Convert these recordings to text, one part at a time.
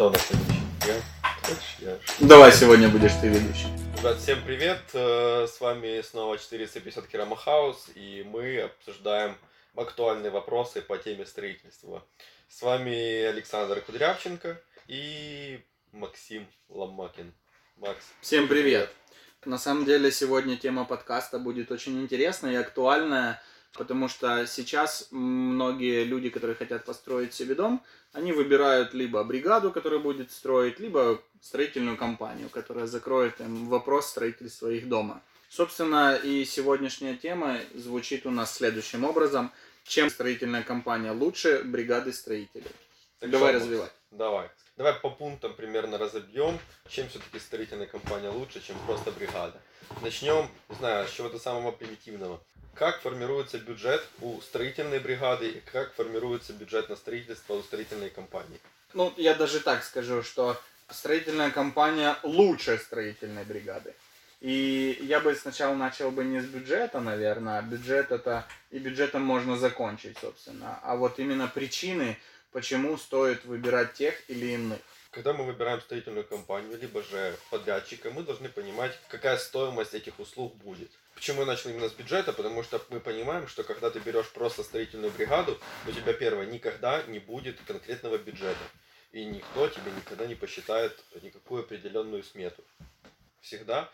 кто у нас ведущий? Я? Я. Давай сегодня будешь ты ведущий. Ребят, всем привет! Э, С вами снова 450 Керама Хаус, и мы обсуждаем актуальные вопросы по теме строительства. С вами Александр Кудрявченко и Максим Ломакин. Макс. Всем привет. На самом деле сегодня тема подкаста будет очень интересная и актуальная, потому что сейчас многие люди, которые хотят построить себе дом, они выбирают либо бригаду, которая будет строить, либо строительную компанию, которая закроет им вопрос строительства их дома. Собственно, и сегодняшняя тема звучит у нас следующим образом. Чем строительная компания лучше бригады строителей? Так Давай развивать. Давай. Давай по пунктам примерно разобьем, чем все-таки строительная компания лучше, чем просто бригада. Начнем, не знаю, с чего-то самого примитивного. Как формируется бюджет у строительной бригады и как формируется бюджет на строительство у строительной компании? Ну, я даже так скажу, что строительная компания лучше строительной бригады. И я бы сначала начал бы не с бюджета, наверное, а бюджет это и бюджетом можно закончить, собственно. А вот именно причины, почему стоит выбирать тех или иных. Когда мы выбираем строительную компанию, либо же подрядчика, мы должны понимать, какая стоимость этих услуг будет. Почему я начал именно с бюджета? Потому что мы понимаем, что когда ты берешь просто строительную бригаду, у тебя первое, никогда не будет конкретного бюджета. И никто тебе никогда не посчитает никакую определенную смету. Всегда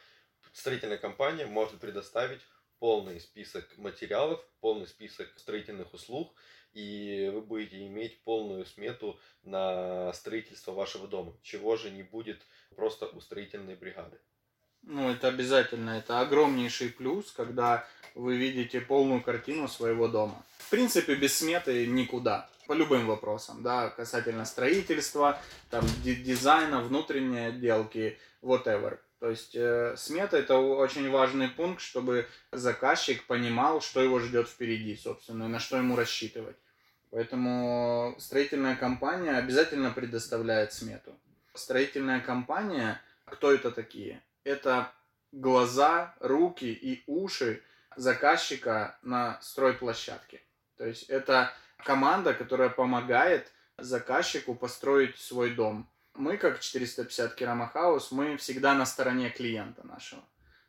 строительная компания может предоставить полный список материалов, полный список строительных услуг, и вы будете иметь полную смету на строительство вашего дома, чего же не будет просто у строительной бригады. Ну, это обязательно. Это огромнейший плюс, когда вы видите полную картину своего дома. В принципе, без сметы никуда. По любым вопросам, да, касательно строительства, там, ди- дизайна, внутренней отделки, whatever. То есть э, смета это очень важный пункт, чтобы заказчик понимал, что его ждет впереди, собственно, и на что ему рассчитывать. Поэтому строительная компания обязательно предоставляет смету. Строительная компания, кто это такие? Это глаза, руки и уши заказчика на стройплощадке. То есть это команда, которая помогает заказчику построить свой дом. Мы, как 450 Керама Хаус, мы всегда на стороне клиента нашего.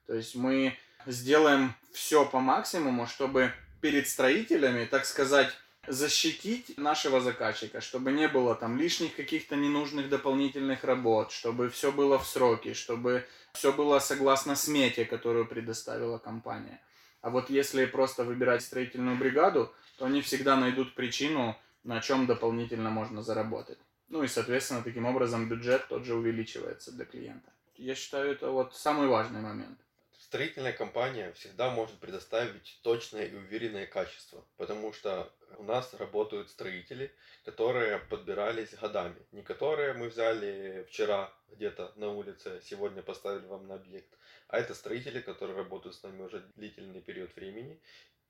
То есть мы сделаем все по максимуму, чтобы перед строителями, так сказать, защитить нашего заказчика, чтобы не было там лишних каких-то ненужных дополнительных работ, чтобы все было в сроки, чтобы все было согласно смете, которую предоставила компания. А вот если просто выбирать строительную бригаду, то они всегда найдут причину, на чем дополнительно можно заработать. Ну и, соответственно, таким образом бюджет тот же увеличивается для клиента. Я считаю, это вот самый важный момент. Строительная компания всегда может предоставить точное и уверенное качество, потому что у нас работают строители, которые подбирались годами. Не которые мы взяли вчера где-то на улице, сегодня поставили вам на объект, а это строители, которые работают с нами уже длительный период времени,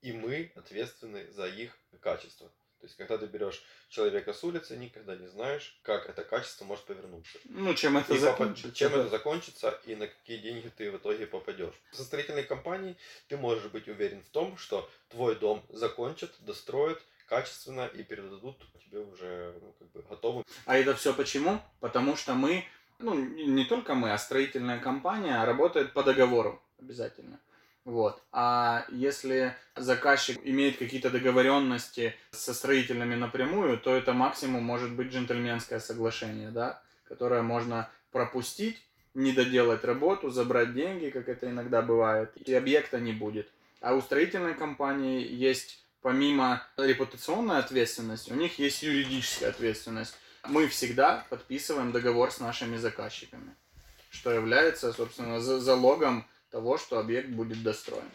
и мы ответственны за их качество. То есть, когда ты берешь человека с улицы, никогда не знаешь, как это качество может повернуться. Ну, чем это И закончится. чем это закончится и на какие деньги ты в итоге попадешь. Со строительной компанией ты можешь быть уверен в том, что твой дом закончат, достроят качественно и передадут тебе уже ну, как бы готовым. А это все почему? Потому что мы, ну не только мы, а строительная компания работает по договору обязательно. Вот. А если заказчик имеет какие-то договоренности со строителями напрямую, то это максимум может быть джентльменское соглашение, да, которое можно пропустить, не доделать работу, забрать деньги, как это иногда бывает, и объекта не будет. А у строительной компании есть помимо репутационной ответственности, у них есть юридическая ответственность. Мы всегда подписываем договор с нашими заказчиками, что является, собственно, за- залогом того, что объект будет достроен.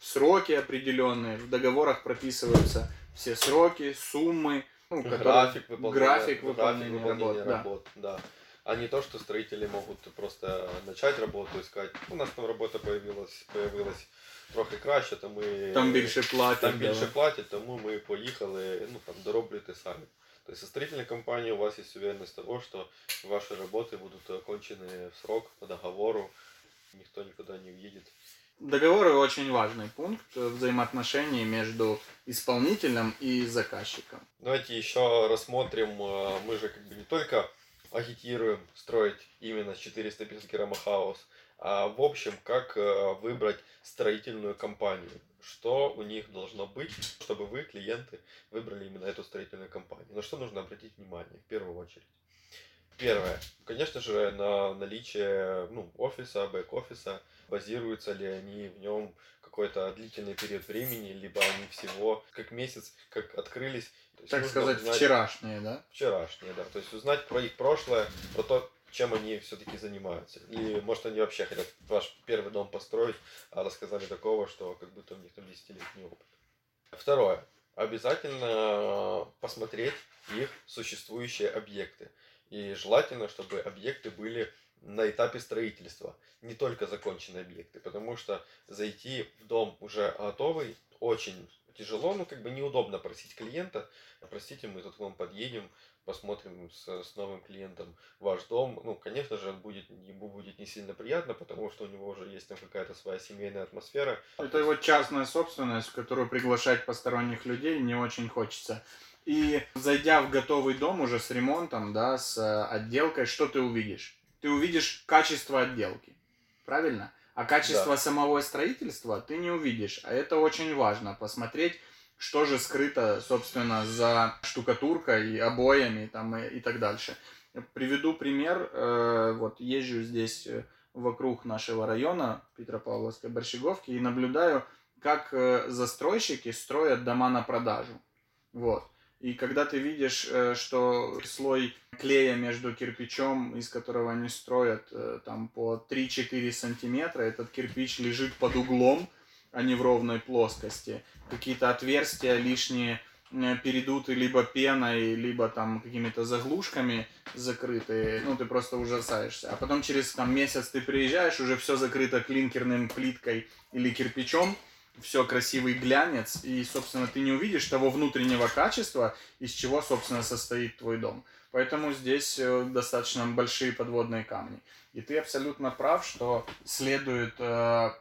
Сроки определенные, в договорах прописываются все сроки, суммы, ну, которые- График выполнения, график выполнения выполнения работ, да. работ, да. А не то, что строители могут просто начать работу и сказать, у нас там работа появилась, появилась трохи краще, то ми Там більше платять. там да. більше платять, тому ми поїхали, ну там дороблюйте самі. Тобто со строительной компанией у вас есть уверенность того, что ваши работы будут окончены в срок по договору, никто никуда не уедет. Договоры очень важный пункт взаимоотношений между исполнителем и заказчиком. Давайте еще рассмотрим, э, мы же как бы не только агитируем строить именно 450 граммахаус, а в общем, как э, выбрать строительную компанию, что у них должно быть, чтобы вы, клиенты, выбрали именно эту строительную компанию. На что нужно обратить внимание в первую очередь. Первое, конечно же, на наличие ну, офиса, бэк-офиса, базируются ли они в нем какой-то длительный период времени, либо они всего как месяц, как открылись. так сказать, узнать... вчерашние, да? Вчерашние, да. То есть узнать про их прошлое, про то, чем они все-таки занимаются. И может они вообще хотят ваш первый дом построить, а рассказали такого, что как будто у них там десятилетний опыт. Второе. Обязательно посмотреть их существующие объекты. И желательно, чтобы объекты были на этапе строительства, не только законченные объекты, потому что зайти в дом уже готовый очень тяжело, ну как бы неудобно просить клиента, простите, мы тут к вам подъедем, посмотрим с, с новым клиентом ваш дом. Ну, конечно же, будет, ему будет не сильно приятно, потому что у него уже есть там какая-то своя семейная атмосфера. Это его частная собственность, в которую приглашать посторонних людей не очень хочется. И зайдя в готовый дом уже с ремонтом, да, с э, отделкой, что ты увидишь? Ты увидишь качество отделки, правильно? А качество да. самого строительства ты не увидишь. А это очень важно, посмотреть, что же скрыто, собственно, за штукатуркой, обоями там, и, и так дальше. Приведу пример. Э, вот езжу здесь э, вокруг нашего района Петропавловской Борщеговки и наблюдаю, как застройщики строят дома на продажу. Вот. И когда ты видишь, э, что слой клея между кирпичом, из которого они строят э, там по 3-4 сантиметра, этот кирпич лежит под углом, а не в ровной плоскости. Какие-то отверстия лишние э, передуты либо пеной, либо там какими-то заглушками закрытые, ну ты просто ужасаешься. А потом через там месяц ты приезжаешь, уже все закрыто клинкерным плиткой или кирпичом, все красивый глянец, и, собственно, ты не увидишь того внутреннего качества, из чего, собственно, состоит твой дом. Поэтому здесь э, достаточно большие подводные камни. И ты абсолютно прав, что следует э,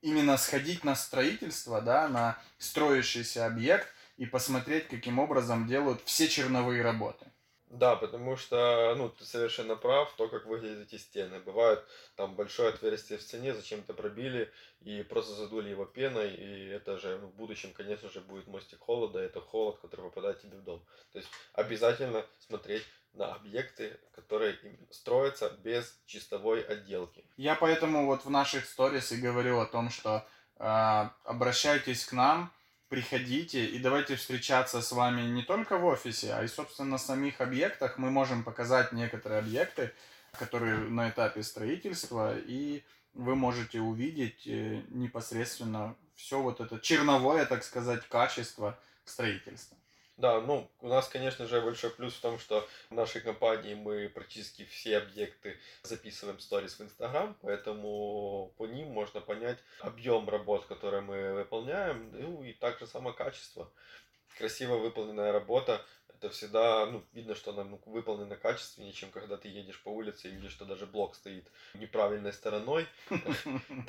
именно сходить на строительство, да, на строящийся объект и посмотреть, каким образом делают все черновые работы. Да, потому что, ну, ты совершенно прав, то, как выглядят эти стены. Бывает там большое отверстие в стене, зачем-то пробили и просто задули его пеной, и это же ну, в будущем, конечно же, будет мостик холода, это холод, который попадает тебе в дом. То есть обязательно смотреть на объекты, которые строятся без чистовой отделки. Я поэтому вот в наших сторис и говорил о том, что э, обращайтесь к нам, приходите и давайте встречаться с вами не только в офисе, а и, собственно, на самих объектах. Мы можем показать некоторые объекты, которые на этапе строительства, и вы можете увидеть э, непосредственно все вот это черновое, так сказать, качество строительства. Да, ну, у нас, конечно же, большой плюс в том, что в нашей компании мы практически все объекты записываем сторис в Инстаграм, поэтому по ним можно понять объем работ, которые мы выполняем, ну и также само качество. Красиво выполненная работа это всегда, ну, видно, что она ну, выполнена качественнее, чем когда ты едешь по улице и видишь, что даже блок стоит неправильной стороной.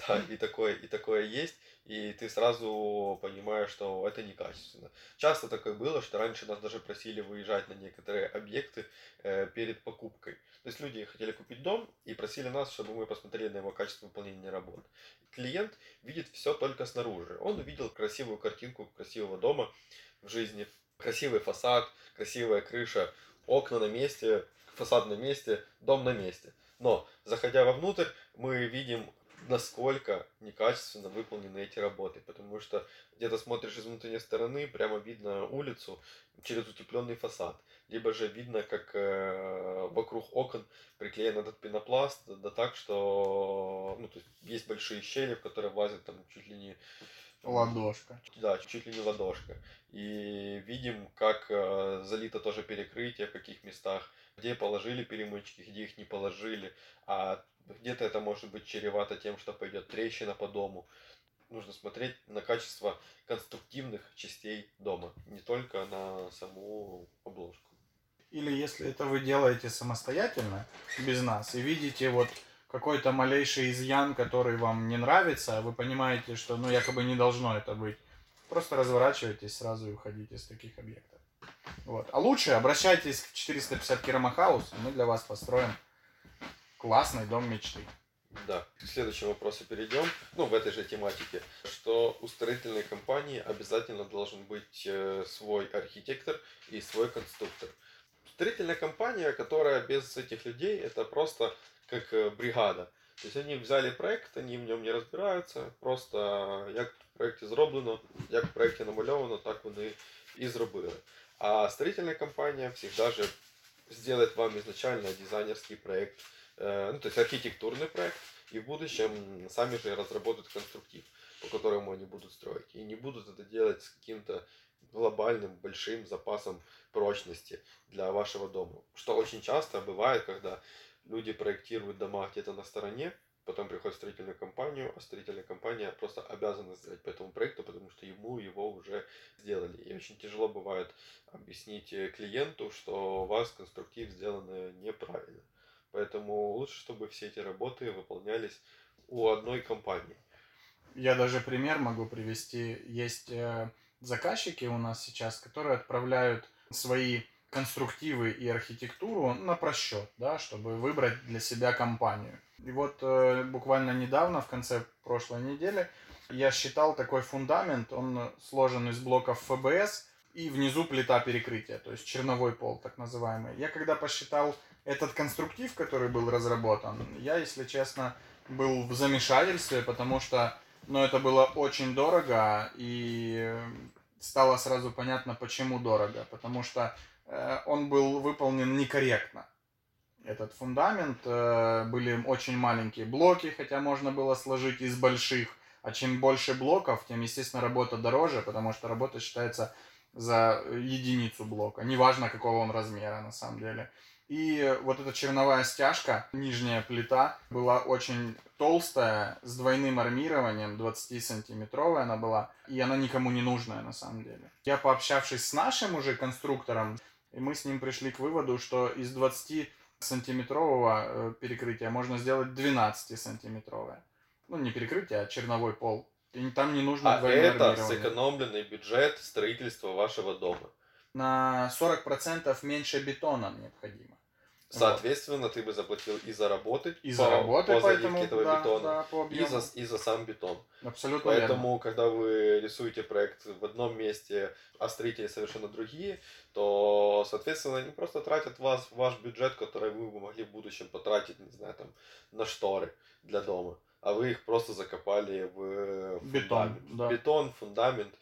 Да, и такое, и такое есть, и ты сразу понимаешь, что это некачественно. Часто такое было, что раньше нас даже просили выезжать на некоторые объекты э, перед покупкой. То есть люди хотели купить дом и просили нас, чтобы мы посмотрели на его качество выполнения работ. Клиент видит все только снаружи. Он увидел красивую картинку красивого дома в жизни, красивый фасад, красивая крыша, окна на месте, фасад на месте, дом на месте. Но, заходя вовнутрь, мы видим, насколько некачественно выполнены эти работы, потому что где-то смотришь из внутренней стороны, прямо видно улицу через утепленный фасад, либо же видно, как э, вокруг окон приклеен этот пенопласт, да так, что ну, то есть, есть большие щели, в которые влазят там чуть ли не Ладошка. Да, чуть ли не ладошка. И видим, как э, залито тоже перекрытие в каких местах, где положили перемычки, где их не положили, а где-то это может быть чревато тем, что пойдет трещина по дому. Нужно смотреть на качество конструктивных частей дома, не только на саму обложку. Или если это вы делаете самостоятельно, без нас, и видите вот какой-то малейший изъян, который вам не нравится, а вы понимаете, что ну якобы не должно это быть, просто разворачивайтесь сразу и уходите с таких объектов. Вот. А лучше обращайтесь к 450 Керамахаус, мы для вас построим классный дом мечты. Да, к следующему вопросу перейдем. Ну, в этой же тематике, что у строительной компании обязательно должен быть э, свой архитектор и свой конструктор. Строительная компания, которая без этих людей, это просто как э, бригада. То есть они взяли проект, они в нем не разбираються, просто як в проекті зроблено, як в проекті намальовано, так вони і зробили. А строительная компания всегда же сделает вам изначально дизайнерский проект, э, ну, то есть архитектурный проект, и в будущем сами же разработают конструктив, по которому они будут строить. И не будут это делать с каким-то глобальным большим запасом прочности для вашего дома. Что очень часто бывает, когда люди проектируют дома где-то на стороне, потом приходит строительную компанию, а строительная компания просто обязана сделать по этому проекту, потому что ему его уже сделали. И очень тяжело бывает объяснить клиенту, что у вас конструктив сделан неправильно. Поэтому лучше, чтобы все эти работы выполнялись у одной компании. Я даже пример могу привести. Есть э, заказчики у нас сейчас, которые отправляют свои конструктивы и архитектуру на просчет, да, чтобы выбрать для себя компанию. И вот э, буквально недавно, в конце прошлой недели, я считал такой фундамент, он сложен из блоков ФБС, и внизу плита перекрытия, то есть черновой пол, так называемый. Я когда посчитал этот конструктив, который был разработан, я, если честно, был в замешательстве, потому что ну, это было очень дорого, и стало сразу понятно, почему дорого. Потому что э, он был выполнен некорректно. Этот фундамент, э, были очень маленькие блоки, хотя можно было сложить из больших. А чем больше блоков, тем, естественно, работа дороже, потому что работа считается за единицу блока. Неважно, какого он размера на самом деле. И вот эта черновая стяжка, нижняя плита, была очень толстая, с двойным армированием, 20-сантиметровая она была, и она никому не нужная на самом деле. Я пообщавшись с нашим уже конструктором, мы с ним пришли к выводу, что из 20-сантиметрового э, перекрытия можно сделать 12-сантиметровое. Ну, не перекрытие, а черновой пол. И там не нужно а это сэкономленный бюджет строительства вашего дома. На 40% меньше бетона необходимо. Соответственно, вот. ты бы заплатил и за работы, и за работы, по поэтому, этого да, бетона, да, по и, за, и за сам бетон. Абсолютно Поэтому, верно. когда вы рисуете проект в одном месте, а строители совершенно другие, то, соответственно, они просто тратят вас, ваш бюджет, который вы бы могли в будущем потратить, не знаю, там, на шторы для дома. А вы их просто закопали в бетон, да. бетон, фундамент.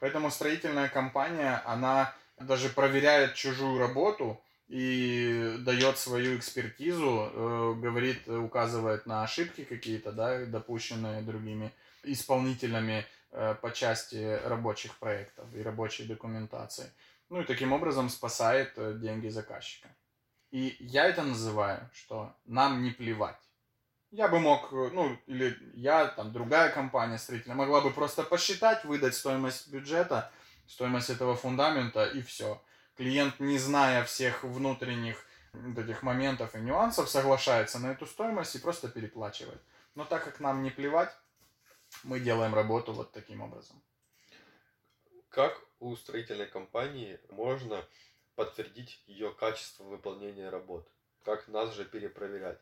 Поэтому строительная компания, она даже проверяет чужую работу, и дает свою экспертизу, э, говорит, указывает на ошибки какие-то, да, допущенные другими исполнителями э, по части рабочих проектов и рабочей документации. Ну и таким образом спасает э, деньги заказчика. И я это называю, что нам не плевать. Я бы мог, ну, или я, там, другая компания строительная, могла бы просто посчитать, выдать стоимость бюджета, стоимость этого фундамента и все клиент, не зная всех внутренних этих моментов и нюансов, соглашается на эту стоимость и просто переплачивает. Но так как нам не плевать, мы делаем работу вот таким образом. Как у строительной компании можно подтвердить ее качество выполнения работ? Как нас же перепроверять?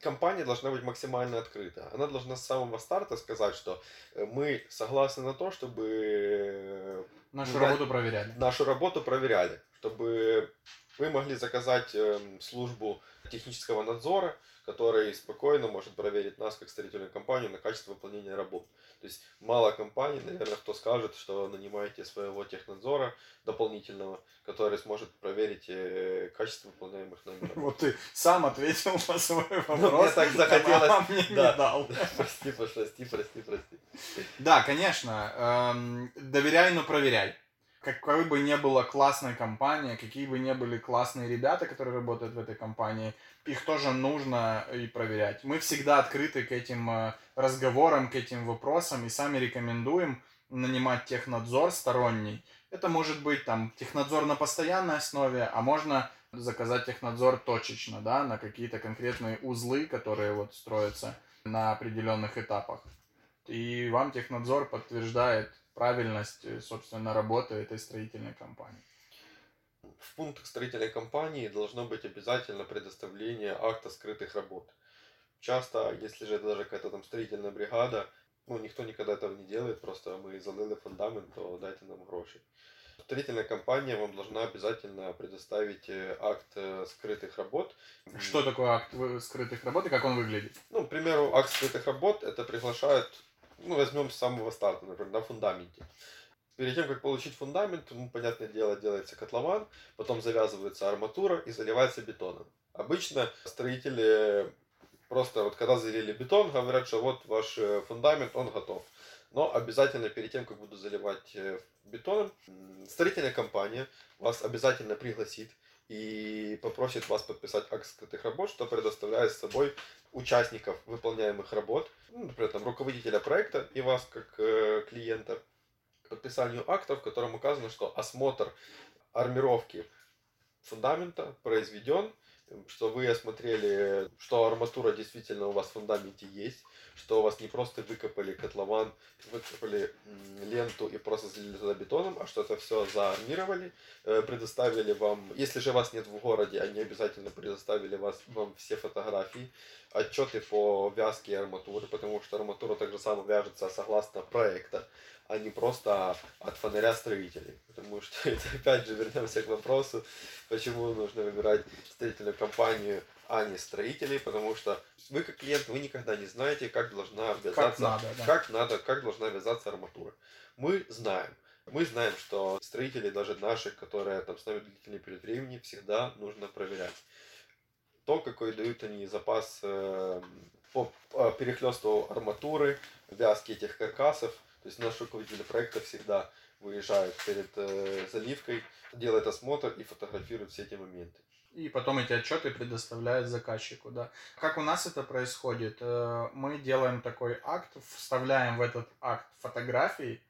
Компания должна быть максимально открыта. Она должна с самого старта сказать, что э, мы согласны на то, чтобы э, нашу работу проверяли. Нашу работу проверяли, чтобы вы могли заказать эм, службу технического надзора, который спокойно может проверить нас, как строительную компанию, на качество выполнения работ. То есть мало компаний, наверное, кто скажет, что нанимаете своего технадзора дополнительного, который сможет проверить э, качество выполняемых номеров. Вот ты сам ответил на свой вопрос. Ну, мне так захотелось. А мне да. не дал. Прости, прости, прости, прости. Да, конечно. Эм, доверяй, но проверяй какой бы ни была классная компания, какие бы ни были классные ребята, которые работают в этой компании, их тоже нужно и проверять. Мы всегда открыты к этим э, разговорам, к этим вопросам и сами рекомендуем нанимать технадзор сторонний. Это может быть там технадзор на постоянной основе, а можно заказать технадзор точечно, да, на какие-то конкретные узлы, которые вот строятся на определенных этапах. И вам технадзор подтверждает правильность, э, собственно, работы этой строительной компании. В пунктах строительной компании должно быть обязательно предоставление акта скрытых работ. Часто, если же это даже какая-то там строительная бригада, ну, никто никогда этого не делает, просто мы залили фундамент, то дайте нам гроши. Строительная компания вам должна обязательно предоставить э, акт э, скрытых работ. Что такое акт скрытых работ и как он выглядит? Ну, к примеру, акт скрытых работ это приглашают, ну, возьмем с самого старта, например, на фундаменте. Перед тем, как получить фундамент, ну, понятное дело, делается котлован, потом завязывается арматура и заливается бетоном. Обычно строители просто вот когда залили бетон, говорят, что вот ваш э, фундамент, он готов. Но обязательно перед тем, как буду заливать бетоном, строительная компания вас обязательно пригласит и попросит вас подписать акт скрытых работ, что предоставляет с собой участников выполняемых работ, ну, например, там, руководителя проекта и вас как э, клиента, подписанию акта, в котором указано, что осмотр армировки фундамента произведен, что вы осмотрели, что арматура действительно у вас в фундаменте есть, что у вас не просто выкопали котлован, выкопали ленту и просто залили туда бетоном, а что это все заармировали, э, предоставили вам, если же вас нет в городе, они обязательно предоставили вас, вам все фотографии, отчеты по вязке арматуры, потому что арматура так же само вяжется согласно проекта, а не просто от фонаря строителей. Потому что это опять же вернемся к вопросу, почему нужно выбирать строительную компанию, а не строителей, потому что вы как клиент, вы никогда не знаете, как должна вязаться, как надо, да. как, надо, как должна вязаться арматура. Мы знаем. Мы знаем, что строители, даже наши, которые там с нами длительный период времени, всегда нужно проверять. То, какой дают они запас э, по э, перехлесту арматуры, вязки этих каркасов. То есть наш руководитель проекта всегда выезжает перед э, заливкой, делает осмотр и фотографирует все эти моменты и потом эти отчеты предоставляют заказчику, да. Как у нас это происходит? Э, мы делаем такой акт, вставляем в этот акт фотографии,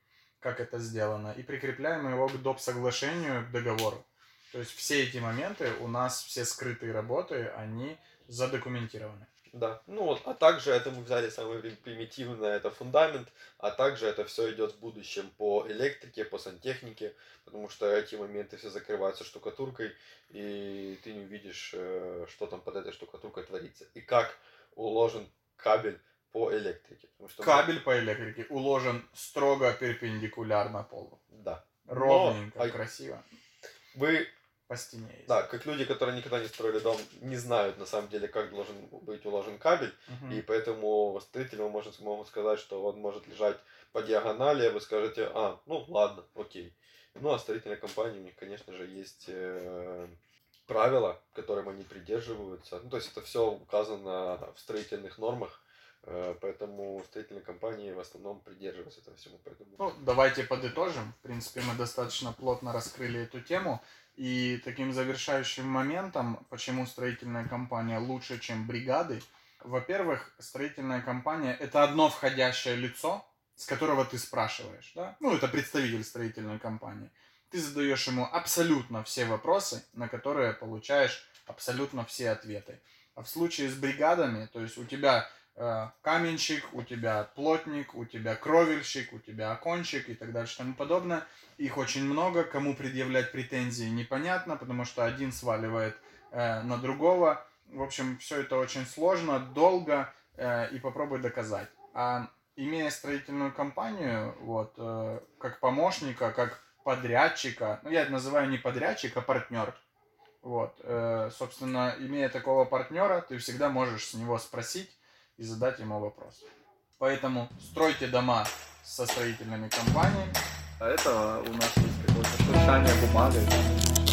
как это сделано, и прикрепляем его к доп. соглашению, к договору. То есть все эти моменты, у нас все скрытые работы, они задокументированы. Да, ну вот, а также это мы взяли самое примитивное, это фундамент, а также это все идет в будущем по электрике, по сантехнике, потому что эти моменты все закрываются штукатуркой, и ты не увидишь, э, что там под этой штукатуркой творится, и как уложен кабель по электрике. что кабель мы... по электрике уложен строго перпендикулярно полу. Да. Ровненько, Но, а красиво. Вы по стене есть. Да, как люди, которые никогда не строили дом, не знают на самом деле, как должен быть уложен кабель, угу. и поэтому строители может, могут сказать, что он может лежать по диагонали, а вы скажете, а, ну ладно, окей. Ну, а строительная компания, у них, конечно же, есть э, правила, которым они придерживаются. Ну, то есть это все указано в строительных нормах, Поэтому строительные компании в основном придерживаются этого всему. Поэтому... Ну, давайте подытожим. В принципе, мы достаточно плотно раскрыли эту тему. И таким завершающим моментом, почему строительная компания лучше, чем бригады, во-первых, строительная компания – это одно входящее лицо, с которого ты спрашиваешь, да? Ну, это представитель строительной компании. Ты задаешь ему абсолютно все вопросы, на которые получаешь абсолютно все ответы. А в случае с бригадами, то есть у тебя Э, каменщик, у тебя плотник, у тебя кровельщик, у тебя окончик и так дальше и тому подобное. Их очень много, кому предъявлять претензии непонятно, потому что один сваливает э, на другого. В общем, все это очень сложно, долго э, и попробуй доказать. А имея строительную компанию, вот, э, как помощника, как подрядчика, ну я это называю не подрядчик, а партнер. Вот, э, собственно, имея такого партнера, ты всегда можешь с него спросить, и задать ему вопрос. Поэтому стройте дома со строительными компаниями. А это у нас есть какое-то шуршание бумагой.